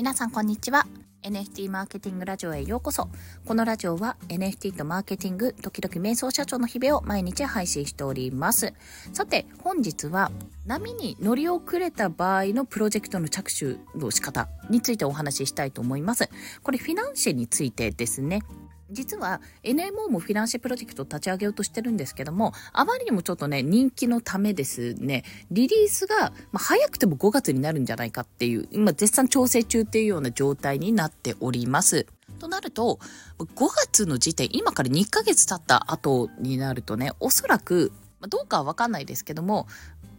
皆さんこんにちは。NFT マーケティングラジオへようこそ。このラジオは NFT とマーケティング時々瞑想社長の日々を毎日配信しております。さて本日は波に乗り遅れた場合のプロジェクトの着手の仕方についてお話ししたいと思います。これフィナンシェについてですね。実は NMO もフィナンシェプロジェクトを立ち上げようとしてるんですけども、あまりにもちょっとね、人気のためですね、リリースが、まあ、早くても5月になるんじゃないかっていう、今絶賛調整中っていうような状態になっております。となると、5月の時点、今から2ヶ月経った後になるとね、おそらく、ま、どうかはわかんないですけども、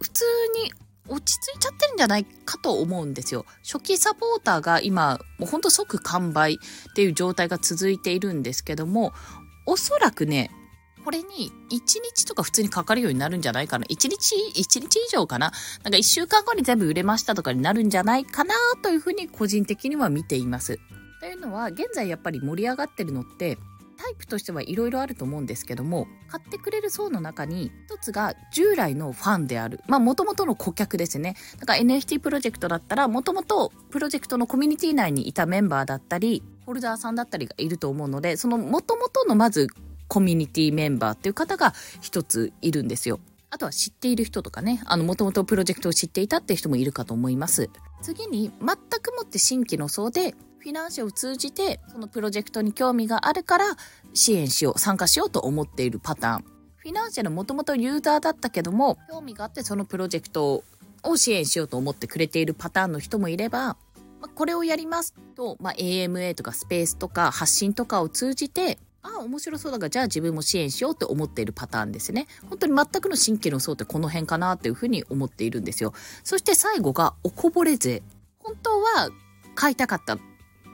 普通に落ち着いちゃってるんじゃないかと思うんですよ。初期サポーターが今、もうほんと即完売っていう状態が続いているんですけども、おそらくね、これに1日とか普通にかかるようになるんじゃないかな。1日、1日以上かな。なんか1週間後に全部売れましたとかになるんじゃないかなというふうに個人的には見ています。というのは、現在やっぱり盛り上がってるのって、タイプとしてはいろいろあると思うんですけども買ってくれる層の中に一つが従来のファンである。まあもともとの顧客ですね。だから NFT プロジェクトだったらもともとプロジェクトのコミュニティ内にいたメンバーだったりホルダーさんだったりがいると思うのでそのもともとのまずコミュニティメンバーっていう方が一ついるんですよ。あとは知っている人とかね、あの、もともとプロジェクトを知っていたって人もいるかと思います。次に、全くもって新規の層で、フィナンシェを通じて、そのプロジェクトに興味があるから支援しよう、参加しようと思っているパターン。フィナンシェのもともとユーザーだったけども、興味があってそのプロジェクトを支援しようと思ってくれているパターンの人もいれば、まあ、これをやりますと、まあ、AMA とかスペースとか発信とかを通じて、ああ、面白そうだから、じゃあ自分も支援しようって思っているパターンですね。本当に全くの新規の層ってこの辺かなっていうふうに思っているんですよ。そして最後がおこぼれ税。本当は買いたかった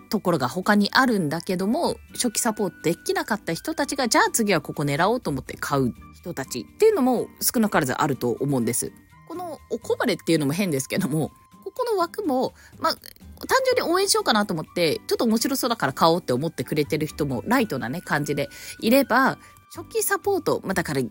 ところが他にあるんだけども、初期サポートできなかった人たちが、じゃあ次はここ狙おうと思って買う人たちっていうのも少なからずあると思うんです。このおこぼれっていうのも変ですけども、ここの枠も、まあ、単純に応援しようかなと思って、ちょっと面白そうだから買おうって思ってくれてる人もライトなね、感じでいれば、初期サポート、まあ、だから、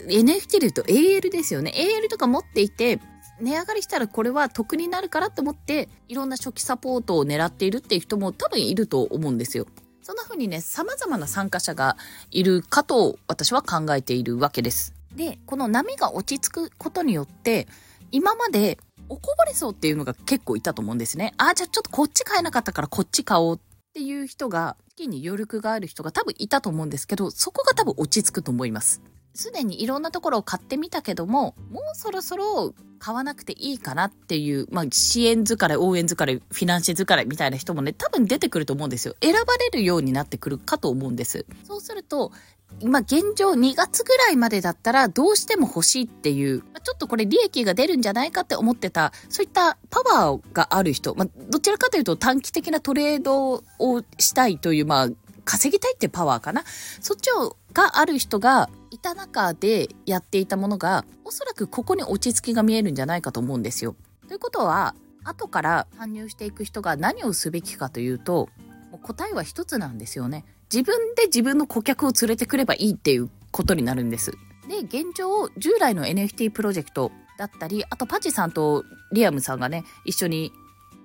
NFT で言うと AL ですよね。AL とか持っていて、値上がりしたらこれは得になるからと思っていろんな初期サポートを狙っているっていう人も多分いると思うんですよ。そんな風にね、様々な参加者がいるかと私は考えているわけです。で、この波が落ち着くことによって、今までおこぼれ層っていうのが結構いたと思うんですね。ああ、じゃあちょっとこっち買えなかったからこっち買おうっていう人が、資金に余力がある人が多分いたと思うんですけど、そこが多分落ち着くと思います。すでにいろんなところを買ってみたけども、もうそろそろ買わなくていいかなっていう、まあ、支援疲れ、応援疲れ、フィナンシェ疲れみたいな人もね、多分出てくると思うんですよ。選ばれるようになってくるかと思うんです。そうすると、今現状2月ぐらいまでだったらどうしても欲しいっていう、ちょっとこれ利益が出るんじゃないかって思ってた、そういったパワーがある人、まあ、どちらかというと短期的なトレードをしたいという、まあ、稼ぎたいってパワーかな。そっちをがある人がいた中でやっていたものが、おそらくここに落ち着きが見えるんじゃないかと思うんですよ。ということは、後から参入していく人が何をすべきかというと、もう答えは一つなんですよね。自分で自分の顧客を連れてくればいいっていうことになるんです。で、現状、従来の NFT プロジェクトだったり、あとパチさんとリアムさんがね、一緒に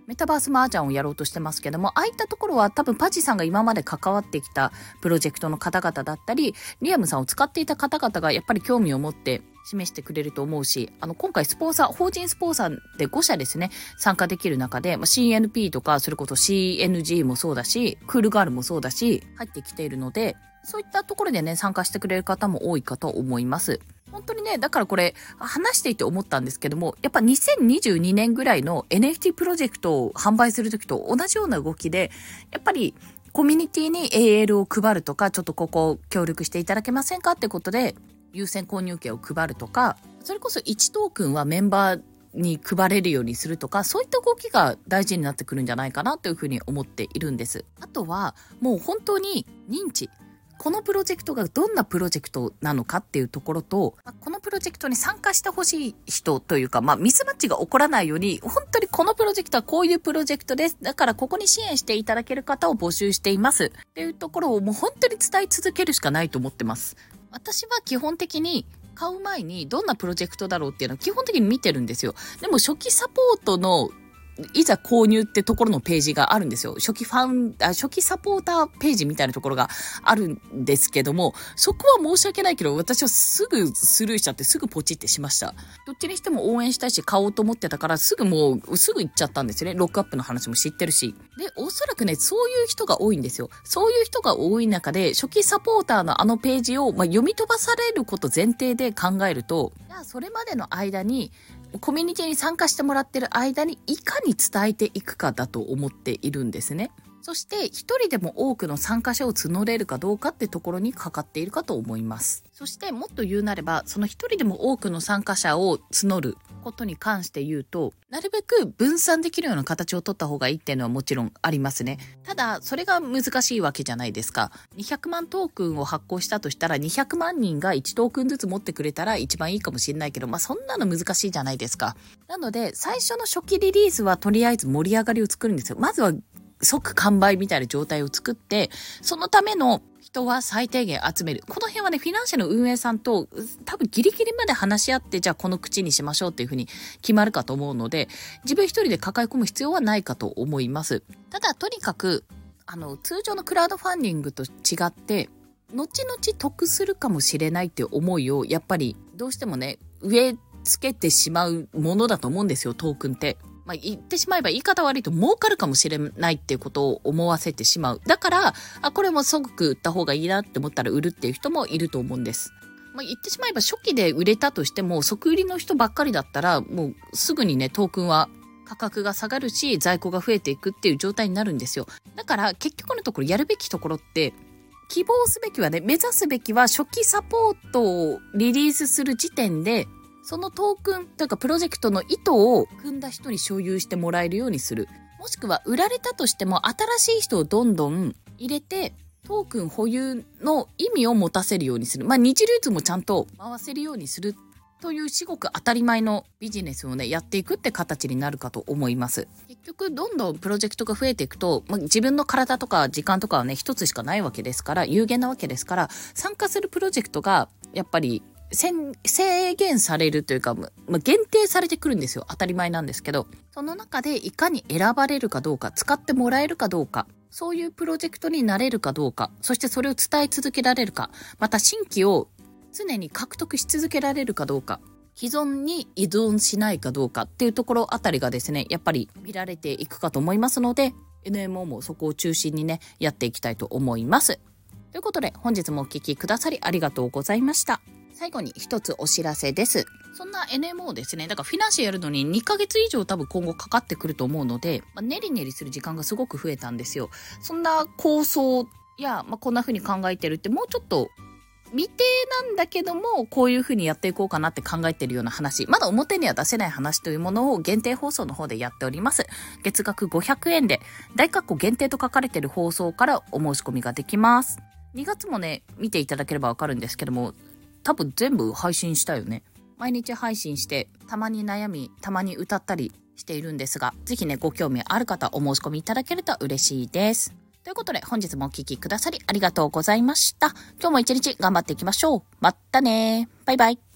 メタバースマージャンをやろうとしてますけども、ああいったところは多分パチさんが今まで関わってきたプロジェクトの方々だったり、リアムさんを使っていた方々がやっぱり興味を持って示してくれると思うし、あの、今回スポンサー、法人スポンサーで5社ですね、参加できる中で、まあ、CNP とか、それこそ CNG もそうだし、クールガールもそうだし、入ってきているので、そういったところでね、参加してくれる方も多いかと思います。本当にね、だからこれ、話していて思ったんですけども、やっぱ2022年ぐらいの NFT プロジェクトを販売するときと同じような動きで、やっぱりコミュニティに AL を配るとか、ちょっとここ協力していただけませんかってことで、優先購入権を配るとか、それこそ1トークンはメンバーに配れるようにするとか、そういった動きが大事になってくるんじゃないかなというふうに思っているんです。あとは、もう本当に認知。このプロジェクトがどんなプロジェクトなのかっていうところと、このプロジェクトに参加してほしい人というか、まあ、ミスマッチが起こらないように、本当にこのプロジェクトはこういうプロジェクトです。だからここに支援していただける方を募集しています。っていうところをもう本当に伝え続けるしかないと思ってます。私は基本的に買う前にどんなプロジェクトだろうっていうのは基本的に見てるんですよ。でも初期サポートのいざ購入ってところのページがあるんですよ。初期ファン、あ初期サポーターページみたいなところがあるんですけども、そこは申し訳ないけど、私はすぐスルーしちゃってすぐポチってしました。どっちにしても応援したいし、買おうと思ってたから、すぐもう、すぐ行っちゃったんですよね。ロックアップの話も知ってるし。で、おそらくね、そういう人が多いんですよ。そういう人が多い中で、初期サポーターのあのページを、まあ、読み飛ばされること前提で考えると、じゃあそれまでの間に、コミュニティに参加してもらってる間にいかに伝えていくかだと思っているんですね。そして一人でも多くの参加者を募れるかどうかってところにかかっているかと思います。そしてもっと言うなれば、その一人でも多くの参加者を募ることに関して言うと、なるべく分散できるような形を取った方がいいっていうのはもちろんありますね。ただ、それが難しいわけじゃないですか。200万トークンを発行したとしたら、200万人が1トークンずつ持ってくれたら一番いいかもしれないけど、まあそんなの難しいじゃないですか。なので、最初の初期リリースはとりあえず盛り上がりを作るんですよ。まずは即完売みたいな状態を作って、そのための人は最低限集める。この辺はね、フィナンシェの運営さんと多分ギリギリまで話し合って、じゃあこの口にしましょうっていうふうに決まるかと思うので、自分一人で抱え込む必要はないかと思います。ただ、とにかく、あの、通常のクラウドファンディングと違って、後々得するかもしれないって思いを、やっぱりどうしてもね、植え付けてしまうものだと思うんですよ、トークンって。まあ、言ってしまえば言い方悪いと儲かるかもしれないっていうことを思わせてしまう。だから、あ、これもすごく売った方がいいなって思ったら売るっていう人もいると思うんです。まあ、言ってしまえば初期で売れたとしても、即売りの人ばっかりだったら、もうすぐにね、トークンは価格が下がるし、在庫が増えていくっていう状態になるんですよ。だから結局のところやるべきところって、希望すべきはね、目指すべきは初期サポートをリリースする時点でそのトークンというかプロジェクトの意図を組んだ人に所有してもらえるようにする。もしくは売られたとしても新しい人をどんどん入れてトークン保有の意味を持たせるようにする。まあ、日流通もちゃんと回せるようにするという至極当たり前のビジネスをね、やっていくって形になるかと思います。結局、どんどんプロジェクトが増えていくと、まあ、自分の体とか時間とかはね、一つしかないわけですから、有限なわけですから、参加するプロジェクトが、やっぱり制限されるというか、ま、限定されてくるんですよ。当たり前なんですけど。その中でいかに選ばれるかどうか、使ってもらえるかどうか、そういうプロジェクトになれるかどうか、そしてそれを伝え続けられるか、また新規を常に獲得し続けられるかどうか、既存に依存しないかどうかっていうところあたりがですね、やっぱり見られていくかと思いますので、NMO もそこを中心にね、やっていきたいと思います。ということで、本日もお聴きくださりありがとうございました。最後に一つお知らせです。そんな NMO ですね。だからフィナンシェやるのに2ヶ月以上多分今後かかってくると思うので、まあ、ねりねりする時間がすごく増えたんですよ。そんな構想や、まあ、こんな風に考えてるってもうちょっと未定なんだけども、こういう風にやっていこうかなって考えてるような話、まだ表には出せない話というものを限定放送の方でやっております。月額500円で、大括弧限定と書かれてる放送からお申し込みができます。2月もね、見ていただければわかるんですけども、多分全部配信したよね。毎日配信して、たまに悩み、たまに歌ったりしているんですが、是非ね、ご興味ある方お申し込みいただけると嬉しいです。ということで、本日もお聴きくださりありがとうございました。今日も一日頑張っていきましょう。またねバイバイ。